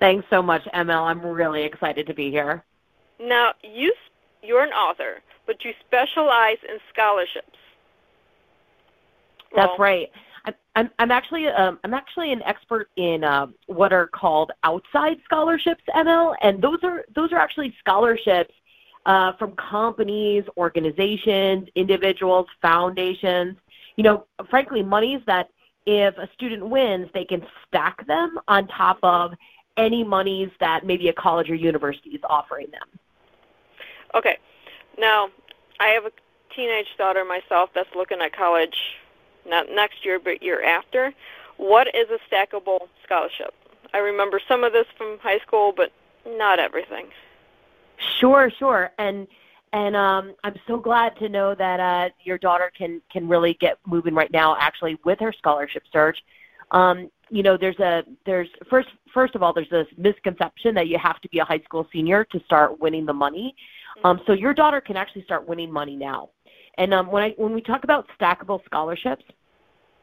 Thanks so much, ML. I'm really excited to be here. Now, you, you're an author, but you specialize in scholarships. That's well, right. I'm, I'm actually um, I'm actually an expert in uh, what are called outside scholarships, ML, and those are those are actually scholarships uh, from companies, organizations, individuals, foundations. You know, frankly, monies that if a student wins, they can stack them on top of any monies that maybe a college or university is offering them. Okay. Now, I have a teenage daughter myself that's looking at college not next year, but year after. What is a stackable scholarship? I remember some of this from high school, but not everything. Sure, sure, and and um, I'm so glad to know that uh, your daughter can can really get moving right now, actually, with her scholarship search. Um, you know, there's a there's first first of all, there's this misconception that you have to be a high school senior to start winning the money. Mm-hmm. Um, so your daughter can actually start winning money now. And um, when I when we talk about stackable scholarships,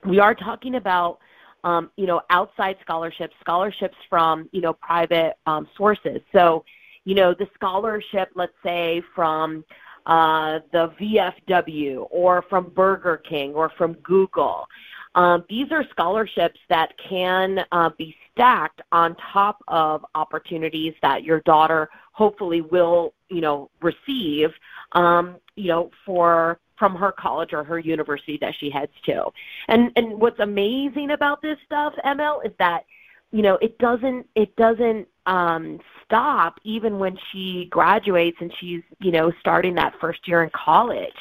we are talking about um, you know outside scholarships, scholarships from you know private um, sources. So you know the scholarship, let's say from uh, the VFW or from Burger King or from Google. Um, these are scholarships that can uh, be stacked on top of opportunities that your daughter hopefully will, you know, receive, um, you know, for from her college or her university that she heads to. And and what's amazing about this stuff, ML, is that you know it doesn't it doesn't um stop even when she graduates and she's you know starting that first year in college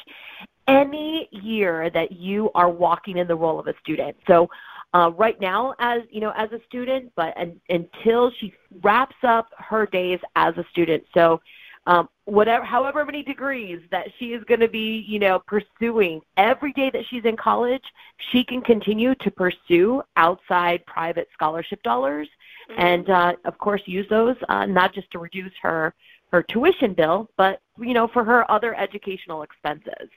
any year that you are walking in the role of a student so uh, right now as you know as a student but un- until she wraps up her days as a student so um, whatever, however many degrees that she is going to be, you know, pursuing every day that she's in college, she can continue to pursue outside private scholarship dollars, mm-hmm. and uh, of course use those uh, not just to reduce her her tuition bill, but you know, for her other educational expenses.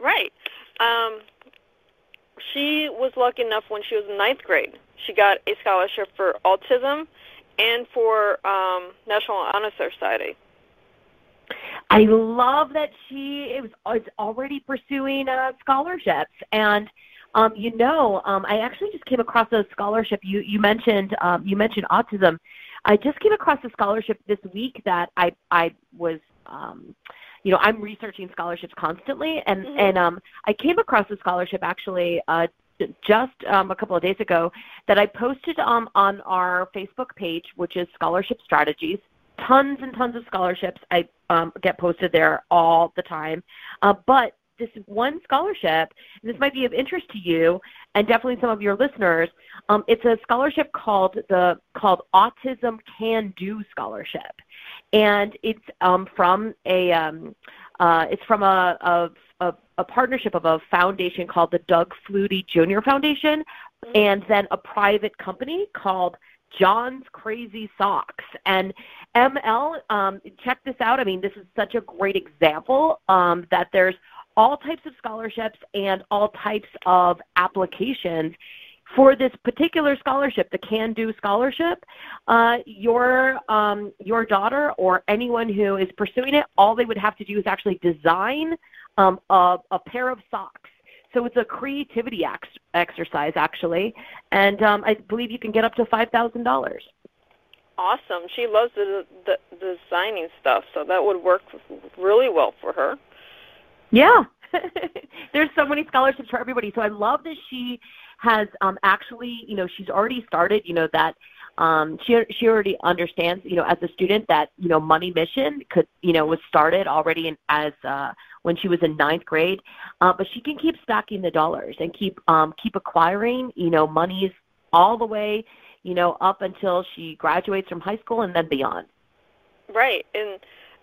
Right. Um, she was lucky enough when she was in ninth grade. She got a scholarship for autism and for um, National Honor Society. I love that she is, already pursuing uh, scholarships. And um, you know, um, I actually just came across a scholarship. You you mentioned um, you mentioned autism. I just came across a scholarship this week that I I was um, you know I'm researching scholarships constantly, and mm-hmm. and um, I came across a scholarship actually uh, just um, a couple of days ago that I posted um, on our Facebook page, which is Scholarship Strategies tons and tons of scholarships. I um, get posted there all the time. Uh, but this one scholarship, and this might be of interest to you and definitely some of your listeners. Um, it's a scholarship called the called Autism Can Do Scholarship, and it's um, from a um, uh, it's from a, a, a, a partnership of a foundation called the Doug Flutie Jr. Foundation, and then a private company called John's Crazy Socks. And ML, um, check this out. I mean, this is such a great example um, that there's all types of scholarships and all types of applications for this particular scholarship, the Can Do Scholarship, uh, your um, your daughter or anyone who is pursuing it, all they would have to do is actually design um, a, a pair of socks so it's a creativity ex- exercise, actually, and um, I believe you can get up to five thousand dollars. Awesome. She loves the, the, the designing stuff, so that would work really well for her. Yeah, there's so many scholarships for everybody. So I love that she has um, actually, you know, she's already started. You know that um, she she already understands, you know, as a student that you know Money Mission could, you know, was started already in, as uh, when she was in ninth grade. Uh, but she can keep stacking the dollars and keep um, keep acquiring, you know, monies all the way, you know, up until she graduates from high school and then beyond. Right, and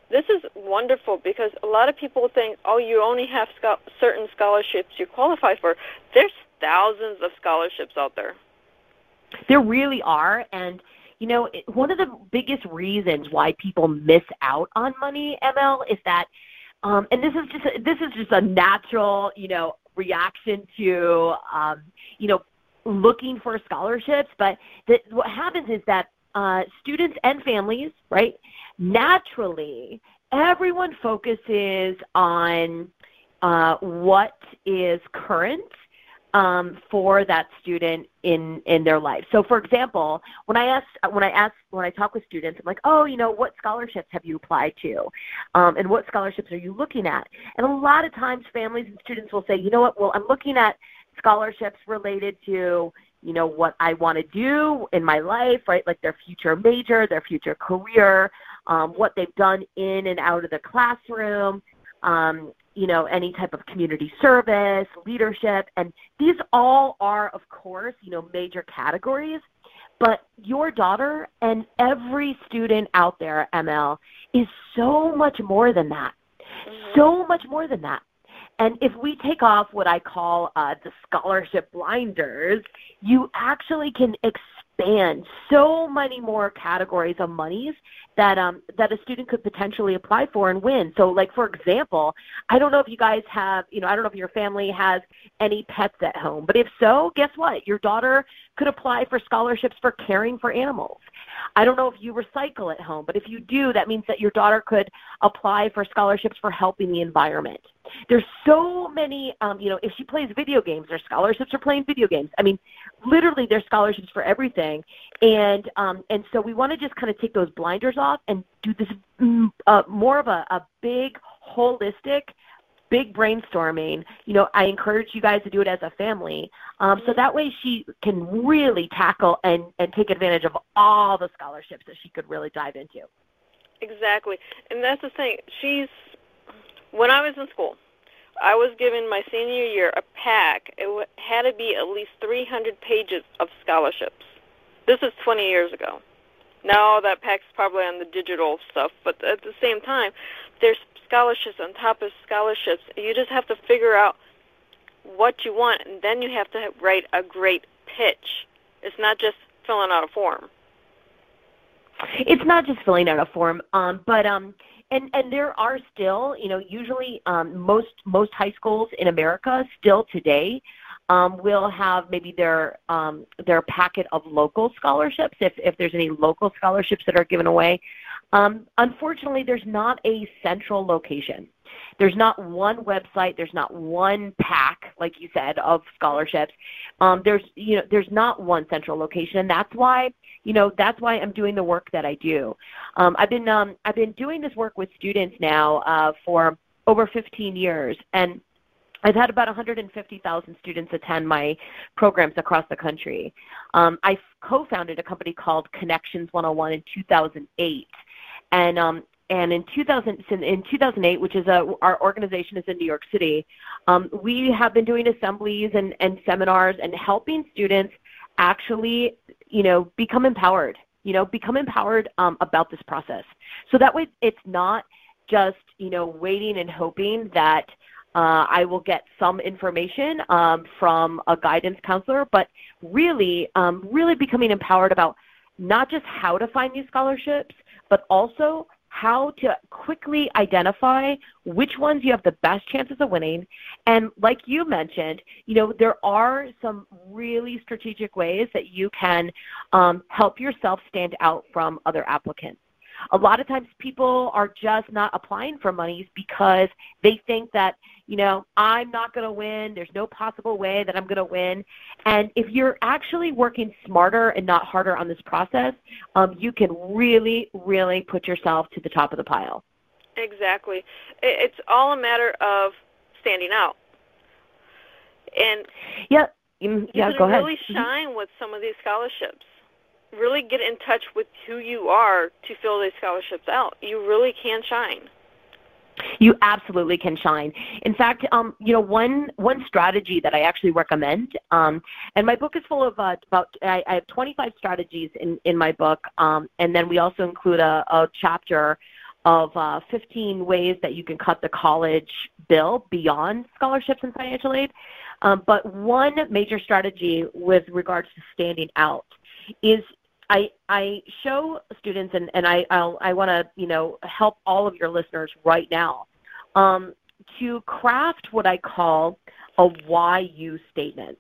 this is wonderful because a lot of people think, oh, you only have sco- certain scholarships you qualify for. There's thousands of scholarships out there. There really are, and you know, one of the biggest reasons why people miss out on money, ML, is that, um, and this is just a, this is just a natural, you know, reaction to, um, you know, looking for scholarships. But that what happens is that uh, students and families, right, naturally, everyone focuses on uh, what is current um, for that student in in their life. So, for example, when I ask when I ask when I talk with students, I'm like, oh, you know, what scholarships have you applied to, um, and what scholarships are you looking at? And a lot of times, families and students will say, you know what, well, I'm looking at scholarships related to you know what I want to do in my life, right? Like their future major, their future career, um, what they've done in and out of the classroom, um, you know, any type of community service, leadership, and these all are, of course, you know, major categories. But your daughter and every student out there, ML, is so much more than that. Mm-hmm. So much more than that. And if we take off what I call uh, the scholarship blinders, you actually can expand so many more categories of monies that um, that a student could potentially apply for and win. So, like for example, I don't know if you guys have, you know, I don't know if your family has any pets at home, but if so, guess what? Your daughter could apply for scholarships for caring for animals. I don't know if you recycle at home, but if you do, that means that your daughter could apply for scholarships for helping the environment. There's so many, um, you know, if she plays video games, there's scholarships for playing video games. I mean, literally, there's scholarships for everything, and um, and so we want to just kind of take those blinders off and do this mm, uh, more of a, a big holistic big brainstorming. You know, I encourage you guys to do it as a family. Um, so that way she can really tackle and, and take advantage of all the scholarships that she could really dive into. Exactly. And that's the thing. She's, when I was in school, I was given my senior year a pack. It had to be at least 300 pages of scholarships. This is 20 years ago. Now that pack's probably on the digital stuff, but at the same time, there's scholarships on top of scholarships. You just have to figure out what you want, and then you have to write a great pitch. It's not just filling out a form. It's not just filling out a form, um, but um, and and there are still, you know, usually um, most most high schools in America still today um, will have maybe their um, their packet of local scholarships if if there's any local scholarships that are given away. Um, unfortunately, there's not a central location. There's not one website. There's not one pack, like you said, of scholarships. Um, there's you know there's not one central location, and that's why you know that's why I'm doing the work that I do. Um, I've been um, I've been doing this work with students now uh, for over 15 years, and I've had about 150,000 students attend my programs across the country. Um, I co-founded a company called Connections 101 in 2008, and um, and in 2000 in 2008, which is a our organization is in New York City, um, we have been doing assemblies and, and seminars and helping students actually, you know, become empowered. You know, become empowered um, about this process. So that way, it's not just you know waiting and hoping that uh, I will get some information um, from a guidance counselor, but really, um, really becoming empowered about not just how to find these scholarships, but also how to quickly identify which ones you have the best chances of winning. And like you mentioned, you know, there are some really strategic ways that you can um, help yourself stand out from other applicants. A lot of times people are just not applying for monies because they think that you know, I'm not going to win. There's no possible way that I'm going to win. And if you're actually working smarter and not harder on this process, um, you can really, really put yourself to the top of the pile. Exactly. It's all a matter of standing out. And yeah, mm, yeah, you go ahead. really mm-hmm. shine with some of these scholarships. Really get in touch with who you are to fill these scholarships out. You really can shine. You absolutely can shine. In fact, um, you know one one strategy that I actually recommend, um, and my book is full of uh, about I, I have 25 strategies in in my book, um, and then we also include a, a chapter of uh, 15 ways that you can cut the college bill beyond scholarships and financial aid. Um, but one major strategy with regards to standing out is I I show students and and I I'll, I want to you know help all of your listeners right now um, to craft what I call a why you statement.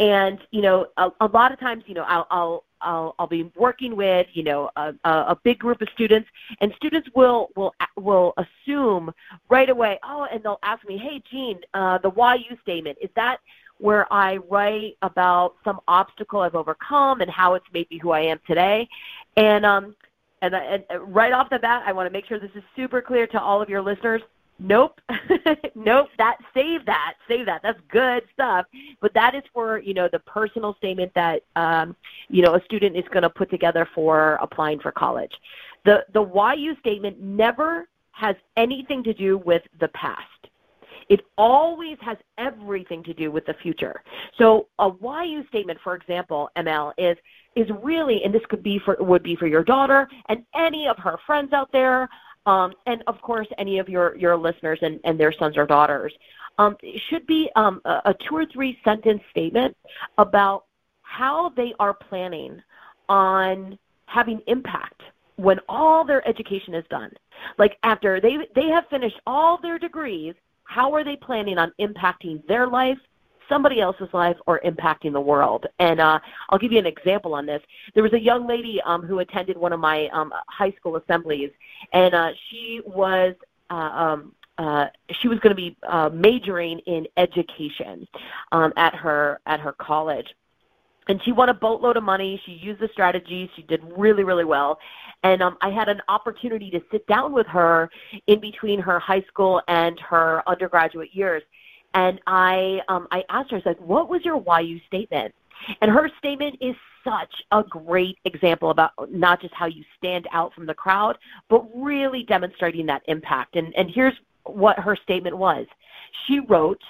And you know, a, a lot of times, you know, I'll, I'll I'll, I'll be working with you know a, a big group of students, and students will will will assume right away. Oh, and they'll ask me, "Hey, Jean, uh, the why you statement is that where I write about some obstacle I've overcome and how it's made me who I am today. And um, and, and right off the bat, I want to make sure this is super clear to all of your listeners. Nope, nope. That save that, save that. That's good stuff. But that is for you know the personal statement that um, you know a student is going to put together for applying for college. The the why you statement never has anything to do with the past. It always has everything to do with the future. So a why you statement, for example, ML, is is really, and this could be for would be for your daughter and any of her friends out there, um, and of course any of your your listeners and, and their sons or daughters. Um, should be um, a, a two or three sentence statement about how they are planning on having impact when all their education is done. Like after they they have finished all their degrees, how are they planning on impacting their life, somebody else's life, or impacting the world? And uh, I'll give you an example on this. There was a young lady um, who attended one of my um, high school assemblies, and uh, she was uh, um, uh, she was going to be uh, majoring in education um, at her at her college and she won a boatload of money. She used the strategy. She did really, really well. And um, I had an opportunity to sit down with her in between her high school and her undergraduate years. And I, um, I asked her, I said, what was your why you statement? And her statement is such a great example about not just how you stand out from the crowd, but really demonstrating that impact. And, and here's what her statement was. She wrote,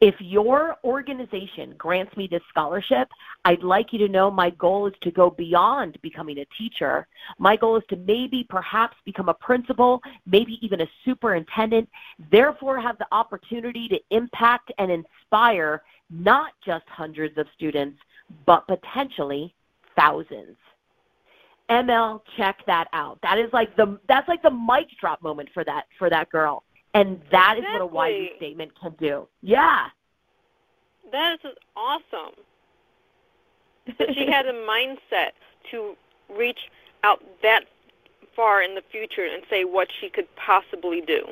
if your organization grants me this scholarship, I'd like you to know my goal is to go beyond becoming a teacher. My goal is to maybe perhaps become a principal, maybe even a superintendent, therefore have the opportunity to impact and inspire not just hundreds of students, but potentially thousands. ML, check that out. That is like the that's like the mic drop moment for that for that girl. And that exactly. is what a you statement can do. Yeah. That is awesome. she had a mindset to reach out that far in the future and say what she could possibly do.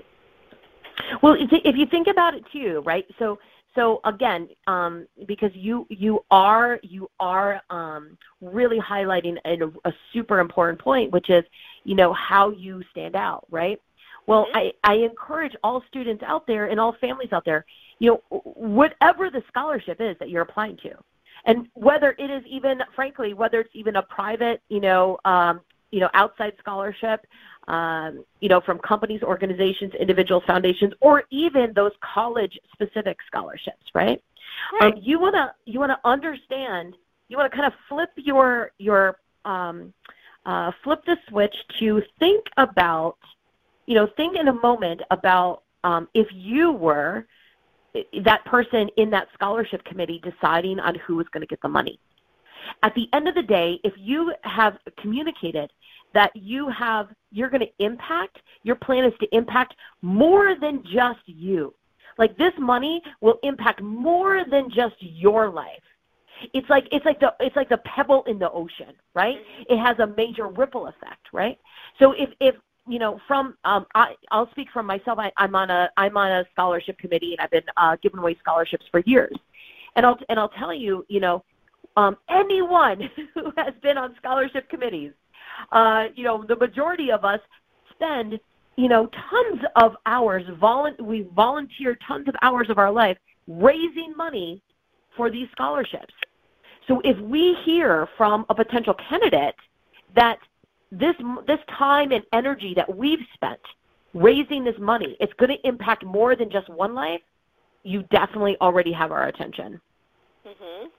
Well, if you think about it too, right? So, so again, um, because you you are you are um, really highlighting a, a super important point, which is you know how you stand out, right? Well. I, I encourage all students out there and all families out there, you know, whatever the scholarship is that you're applying to, and whether it is even, frankly, whether it's even a private, you know, um, you know, outside scholarship, um, you know, from companies, organizations, individuals, foundations, or even those college-specific scholarships, right? right. Um, you wanna you wanna understand, you wanna kind of flip your your um, uh, flip the switch to think about you know, think in a moment about um, if you were that person in that scholarship committee deciding on who was going to get the money. At the end of the day, if you have communicated that you have you're going to impact, your plan is to impact more than just you. Like this money will impact more than just your life. It's like it's like the it's like the pebble in the ocean, right? It has a major ripple effect, right? So if if you know, from um, I, I'll speak from myself. I, I'm on a I'm on a scholarship committee, and I've been uh, giving away scholarships for years. And I'll and I'll tell you, you know, um, anyone who has been on scholarship committees, uh, you know, the majority of us spend, you know, tons of hours. Volu- we volunteer tons of hours of our life raising money for these scholarships. So if we hear from a potential candidate that this this time and energy that we've spent raising this money, it's going to impact more than just one life. You definitely already have our attention. Mhm.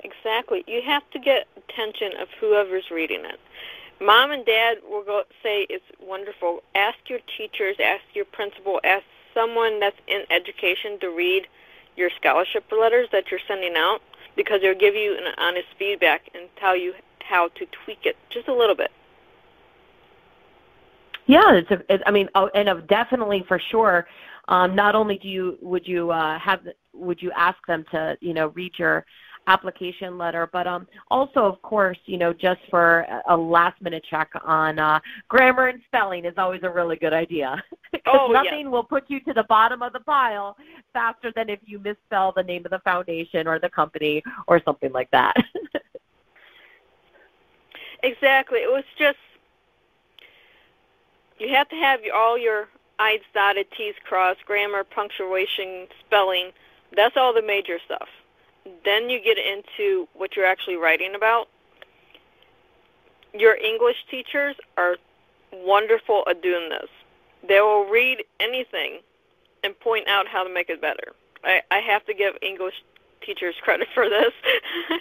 Exactly. You have to get attention of whoever's reading it. Mom and dad will go say it's wonderful. Ask your teachers, ask your principal, ask someone that's in education to read your scholarship letters that you're sending out because they'll give you an honest feedback and tell you how to tweak it just a little bit. Yeah, it's. A, it, I mean, oh, and uh, definitely for sure. Um, not only do you would you uh, have would you ask them to you know read your application letter, but um, also, of course, you know, just for a last minute check on uh, grammar and spelling is always a really good idea. oh, nothing will put you to the bottom of the pile faster than if you misspell the name of the foundation or the company or something like that. exactly. It was just you have to have all your I's dotted, T's crossed, grammar, punctuation, spelling. That's all the major stuff. Then you get into what you're actually writing about. Your English teachers are wonderful at doing this. They will read anything and point out how to make it better. I, I have to give English teachers credit for this.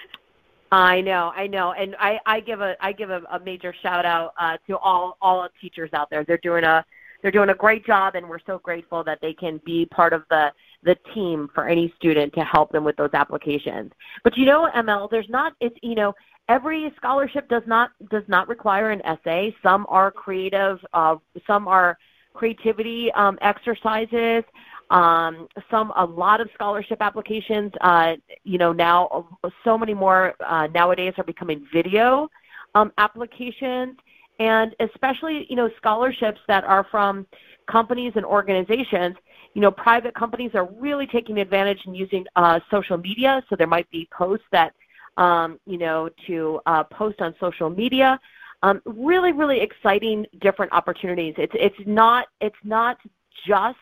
I know, I know, and I, I give a I give a, a major shout out uh, to all all teachers out there. They're doing a they're doing a great job, and we're so grateful that they can be part of the the team for any student to help them with those applications. But you know, ML, there's not it's you know every scholarship does not does not require an essay. Some are creative, uh, some are creativity um, exercises. Um, some a lot of scholarship applications. Uh, you know now so many more uh, nowadays are becoming video um, applications, and especially you know scholarships that are from companies and organizations you know, private companies are really taking advantage and using uh, social media. So there might be posts that, um, you know, to uh, post on social media. Um, really, really exciting different opportunities. It's it's not it's not just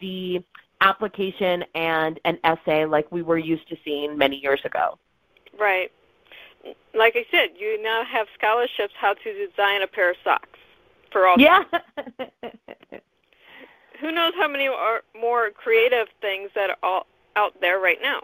the application and an essay like we were used to seeing many years ago. Right. Like I said, you now have scholarships how to design a pair of socks for all. Yeah. who knows how many are more creative things that are all out there right now.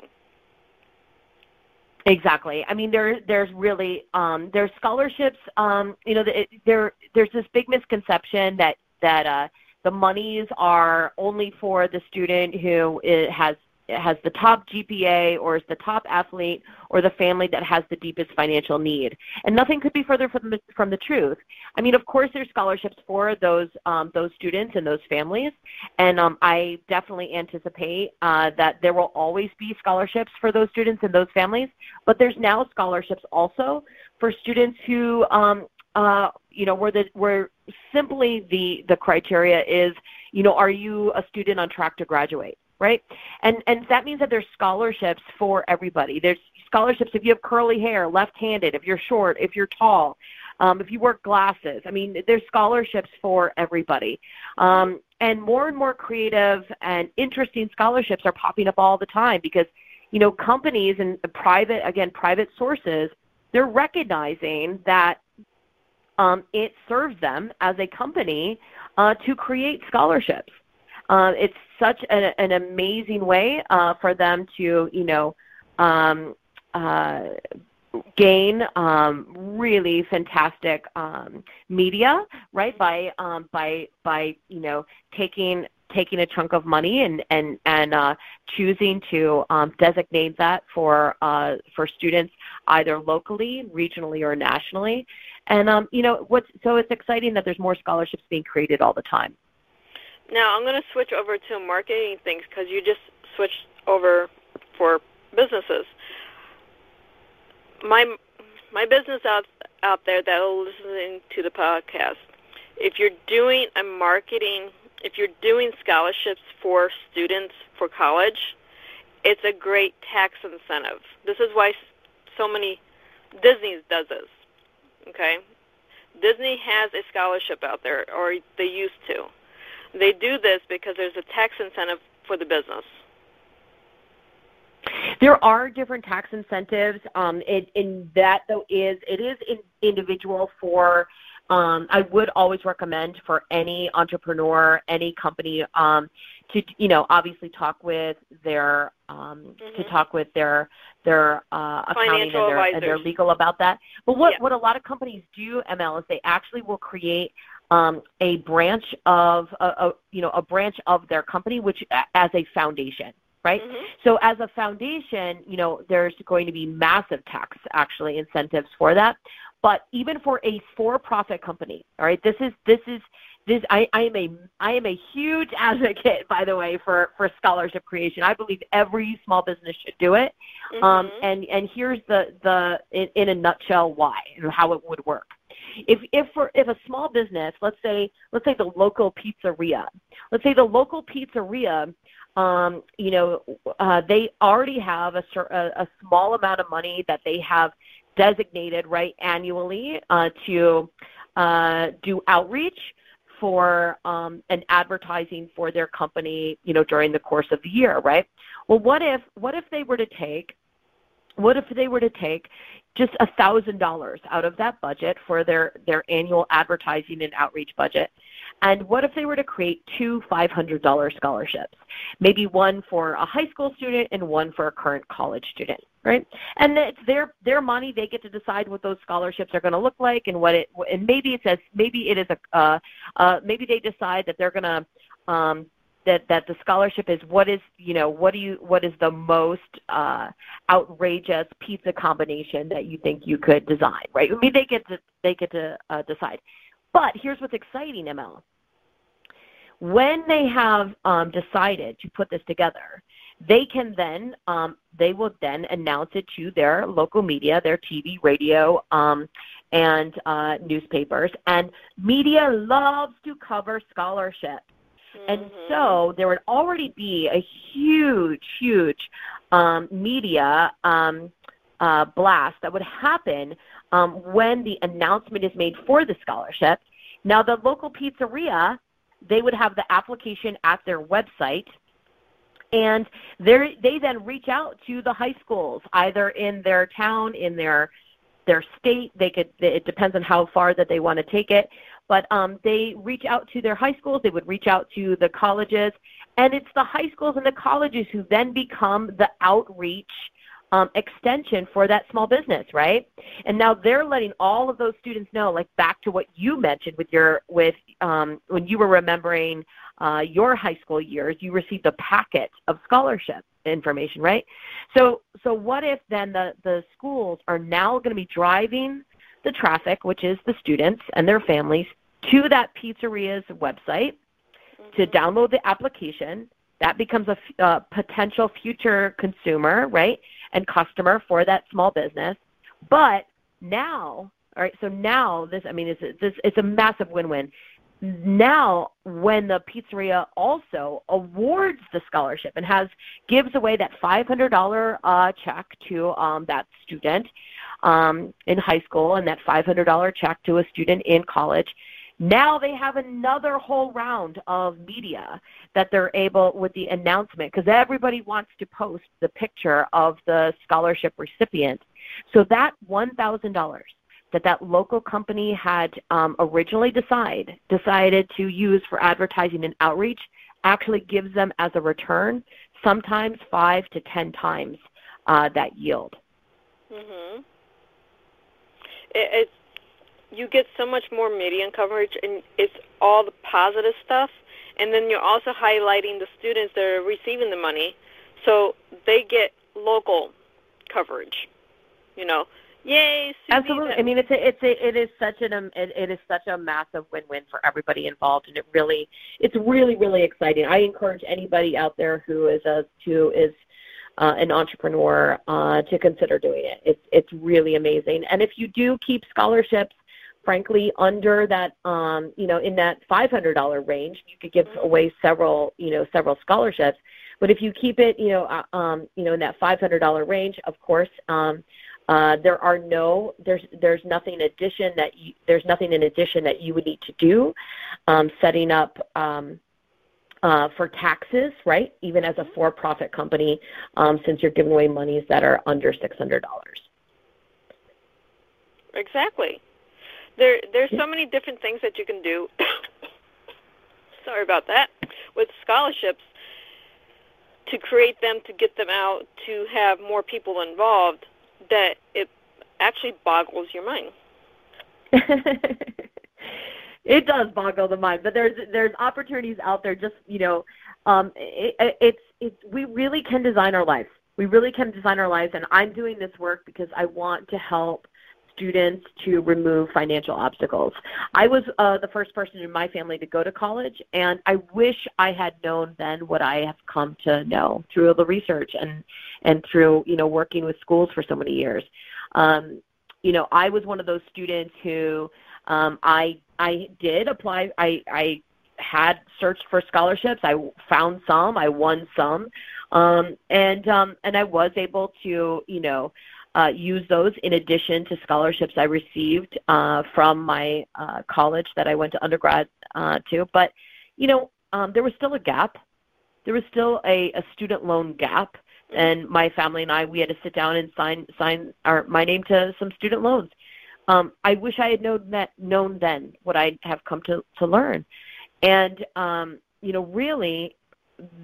Exactly. I mean, there there's really um, there's scholarships. Um, you know, the, there there's this big misconception that that uh, the monies are only for the student who is, has has the top GPA or is the top athlete or the family that has the deepest financial need. And nothing could be further from the, from the truth. I mean, of course, there's scholarships for those um, those students and those families, and um, I definitely anticipate uh, that there will always be scholarships for those students and those families. But there's now scholarships also for students who, um, uh, you know, where the where simply the the criteria is, you know, are you a student on track to graduate? right? And and that means that there's scholarships for everybody. There's scholarships if you have curly hair, left-handed, if you're short, if you're tall, um, if you wear glasses. I mean, there's scholarships for everybody. Um, and more and more creative and interesting scholarships are popping up all the time because, you know, companies and private, again, private sources, they're recognizing that um, it serves them as a company uh, to create scholarships. Uh, it's such an, an amazing way uh, for them to, you know, um, uh, gain um, really fantastic um, media, right? By um, by by you know taking taking a chunk of money and and and uh, choosing to um, designate that for uh, for students either locally, regionally, or nationally. And um, you know what's so it's exciting that there's more scholarships being created all the time. Now I'm going to switch over to marketing things because you just switched over for businesses. My my business out out there that are listening to the podcast, if you're doing a marketing, if you're doing scholarships for students for college, it's a great tax incentive. This is why so many Disney does this. Okay, Disney has a scholarship out there, or they used to they do this because there's a tax incentive for the business. There are different tax incentives. Um, it, in that though is it is in, individual for. Um, I would always recommend for any entrepreneur, any company, um, to you know obviously talk with their um, mm-hmm. to talk with their their uh, accounting and their, and their legal about that. But what yeah. what a lot of companies do, ML, is they actually will create um, a branch of a, a, you know a branch of their company, which as a foundation, right? Mm-hmm. So as a foundation, you know, there's going to be massive tax actually incentives for that. But even for a for-profit company, all right, this is this is this I, I am a I am a huge advocate, by the way, for for scholarship creation. I believe every small business should do it. Mm-hmm. Um, and and here's the the in, in a nutshell why and how it would work. If if for if a small business, let's say let's say the local pizzeria, let's say the local pizzeria, um, you know, uh, they already have a, a, a small amount of money that they have designated right annually uh, to uh, do outreach for um, an advertising for their company, you know, during the course of the year, right? Well, what if what if they were to take what if they were to take just a thousand dollars out of that budget for their their annual advertising and outreach budget. And what if they were to create two $500 scholarships? Maybe one for a high school student and one for a current college student right? And it's their their money they get to decide what those scholarships are going to look like and what it and maybe it says maybe it is a uh, uh, maybe they decide that they're going to um, that that the scholarship is what is you know what do you what is the most uh, outrageous pizza combination that you think you could design right? I mean they get to they get to uh, decide. But here's what's exciting ml when they have um, decided to put this together they can then um, they will then announce it to their local media their tv radio um, and uh, newspapers. And media loves to cover scholarships and Mm-hmm. so there would already be a huge, huge um, media um, uh, blast that would happen um, when the announcement is made for the scholarship. Now, the local pizzeria, they would have the application at their website. And they then reach out to the high schools, either in their town, in their their state. They could. It depends on how far that they want to take it but um, they reach out to their high schools, they would reach out to the colleges, and it's the high schools and the colleges who then become the outreach um, extension for that small business, right? And now they're letting all of those students know, like back to what you mentioned with your with um, when you were remembering uh, your high school years, you received a packet of scholarship information, right? So so what if then the the schools are now going to be driving the traffic, which is the students and their families, to that pizzeria's website to download the application. That becomes a uh, potential future consumer, right, and customer for that small business. But now, all right, so now this, I mean, it's, it's, it's a massive win-win. Now, when the pizzeria also awards the scholarship and has gives away that $500 uh, check to um, that student um, in high school and that $500 check to a student in college, now they have another whole round of media that they're able with the announcement because everybody wants to post the picture of the scholarship recipient. So that $1,000 that that local company had um, originally decide, decided to use for advertising and outreach actually gives them as a return sometimes five to ten times uh, that yield. Mm-hmm. It, it's you get so much more media coverage, and it's all the positive stuff. And then you're also highlighting the students that are receiving the money, so they get local coverage. You know, yay! Susie Absolutely. I mean, it's a, it's a, it is such an um, it, it is such a massive win-win for everybody involved, and it really it's really really exciting. I encourage anybody out there who is a who is uh, an entrepreneur uh, to consider doing it. It's it's really amazing. And if you do keep scholarships frankly under that um you know in that $500 range you could give away several you know several scholarships. But if you keep it you know uh, um you know in that $500 range of course um uh, there are no there's there's nothing in addition that you, there's nothing in addition that you would need to do um, setting up um, uh, for taxes right even as a for-profit company um, since you're giving away monies that are under $600 Exactly. There there's so many different things that you can do. Sorry about that. With scholarships to create them to get them out to have more people involved that it actually boggles your mind. it does boggle the mind, but there's there's opportunities out there. Just you know, um, it, it's it's we really can design our lives. We really can design our lives, and I'm doing this work because I want to help students to remove financial obstacles. I was uh, the first person in my family to go to college, and I wish I had known then what I have come to know through the research and and through you know working with schools for so many years. Um, you know, I was one of those students who um, I I did apply. I I had searched for scholarships. I found some. I won some, um, and um, and I was able to you know uh, use those in addition to scholarships I received uh, from my uh, college that I went to undergrad uh, to. But you know, um, there was still a gap. There was still a, a student loan gap, and my family and I we had to sit down and sign sign our my name to some student loans. Um, I wish I had known that known then what I have come to to learn, and um, you know, really,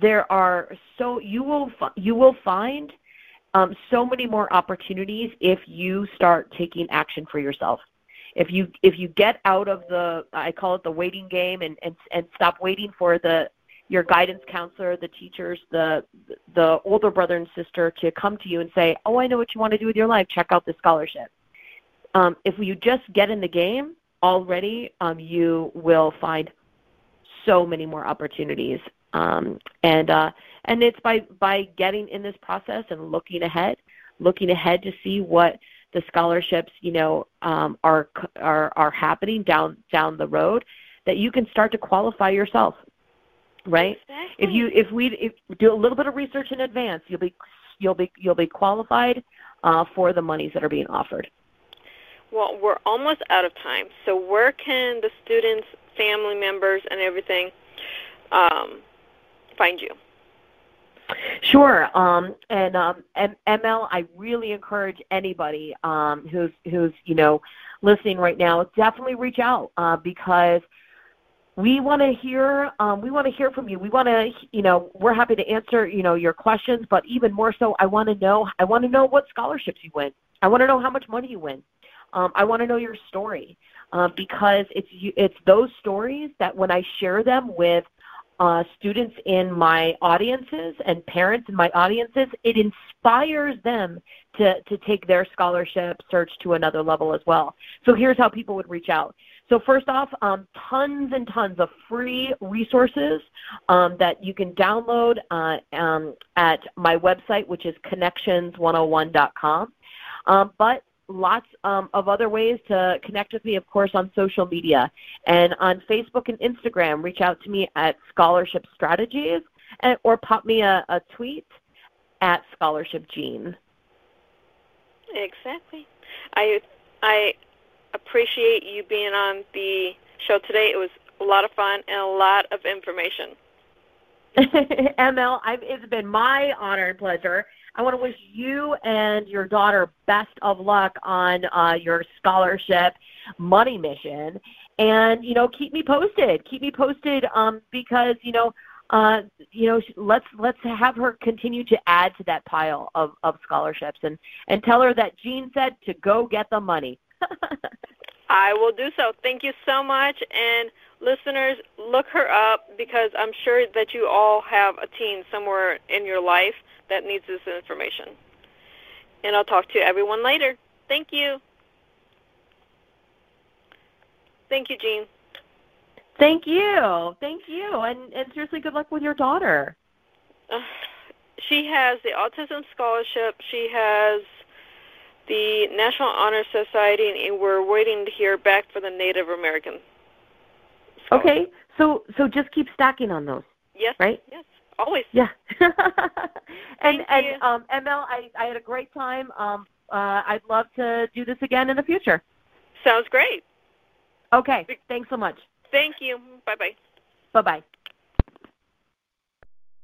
there are so you will you will find um, so many more opportunities if you start taking action for yourself. If you if you get out of the I call it the waiting game and and and stop waiting for the your guidance counselor, the teachers, the the older brother and sister to come to you and say, "Oh, I know what you want to do with your life. Check out this scholarship." Um, if you just get in the game already, um, you will find so many more opportunities um, and uh, and it's by by getting in this process and looking ahead, looking ahead to see what the scholarships you know um, are are are happening down down the road that you can start to qualify yourself right exactly. if you if we if do a little bit of research in advance you'll be you'll be you'll be qualified uh, for the monies that are being offered well we're almost out of time so where can the students family members and everything um, find you? Sure. Um, and um, ML, I really encourage anybody um, who's who's you know listening right now, definitely reach out uh, because we want to hear um, we want to hear from you. We want to you know we're happy to answer you know your questions, but even more so, I want to know I want to know what scholarships you win. I want to know how much money you win. Um, I want to know your story uh, because it's it's those stories that when I share them with uh, students in my audiences and parents in my audiences, it inspires them to, to take their scholarship search to another level as well. So here's how people would reach out. So first off, um, tons and tons of free resources um, that you can download uh, um, at my website, which is connections101.com. Um, but lots um, of other ways to connect with me, of course, on social media. And on Facebook and Instagram, reach out to me at Scholarship Strategies and, or pop me a, a tweet at Scholarship Jean. Exactly. I, I appreciate you being on the show today. It was a lot of fun and a lot of information. ML, I've, it's been my honor and pleasure. I want to wish you and your daughter best of luck on uh, your scholarship money mission. And, you know, keep me posted. Keep me posted um, because, you know, uh, you know, let's let's have her continue to add to that pile of, of scholarships and, and tell her that Jean said to go get the money. I will do so. Thank you so much. And listeners, look her up because I'm sure that you all have a teen somewhere in your life that needs this information. And I'll talk to everyone later. Thank you. Thank you, Jean. Thank you. Thank you. And, and seriously, good luck with your daughter. Uh, she has the Autism Scholarship. She has the National Honor Society, and we're waiting to hear back for the Native American. Okay, so so just keep stacking on those. Yes. Right. Yes. Always. Yeah. and Thank and you. um, ML, I I had a great time. Um, uh, I'd love to do this again in the future. Sounds great. Okay. Thanks so much. Thank you. Bye bye. Bye bye.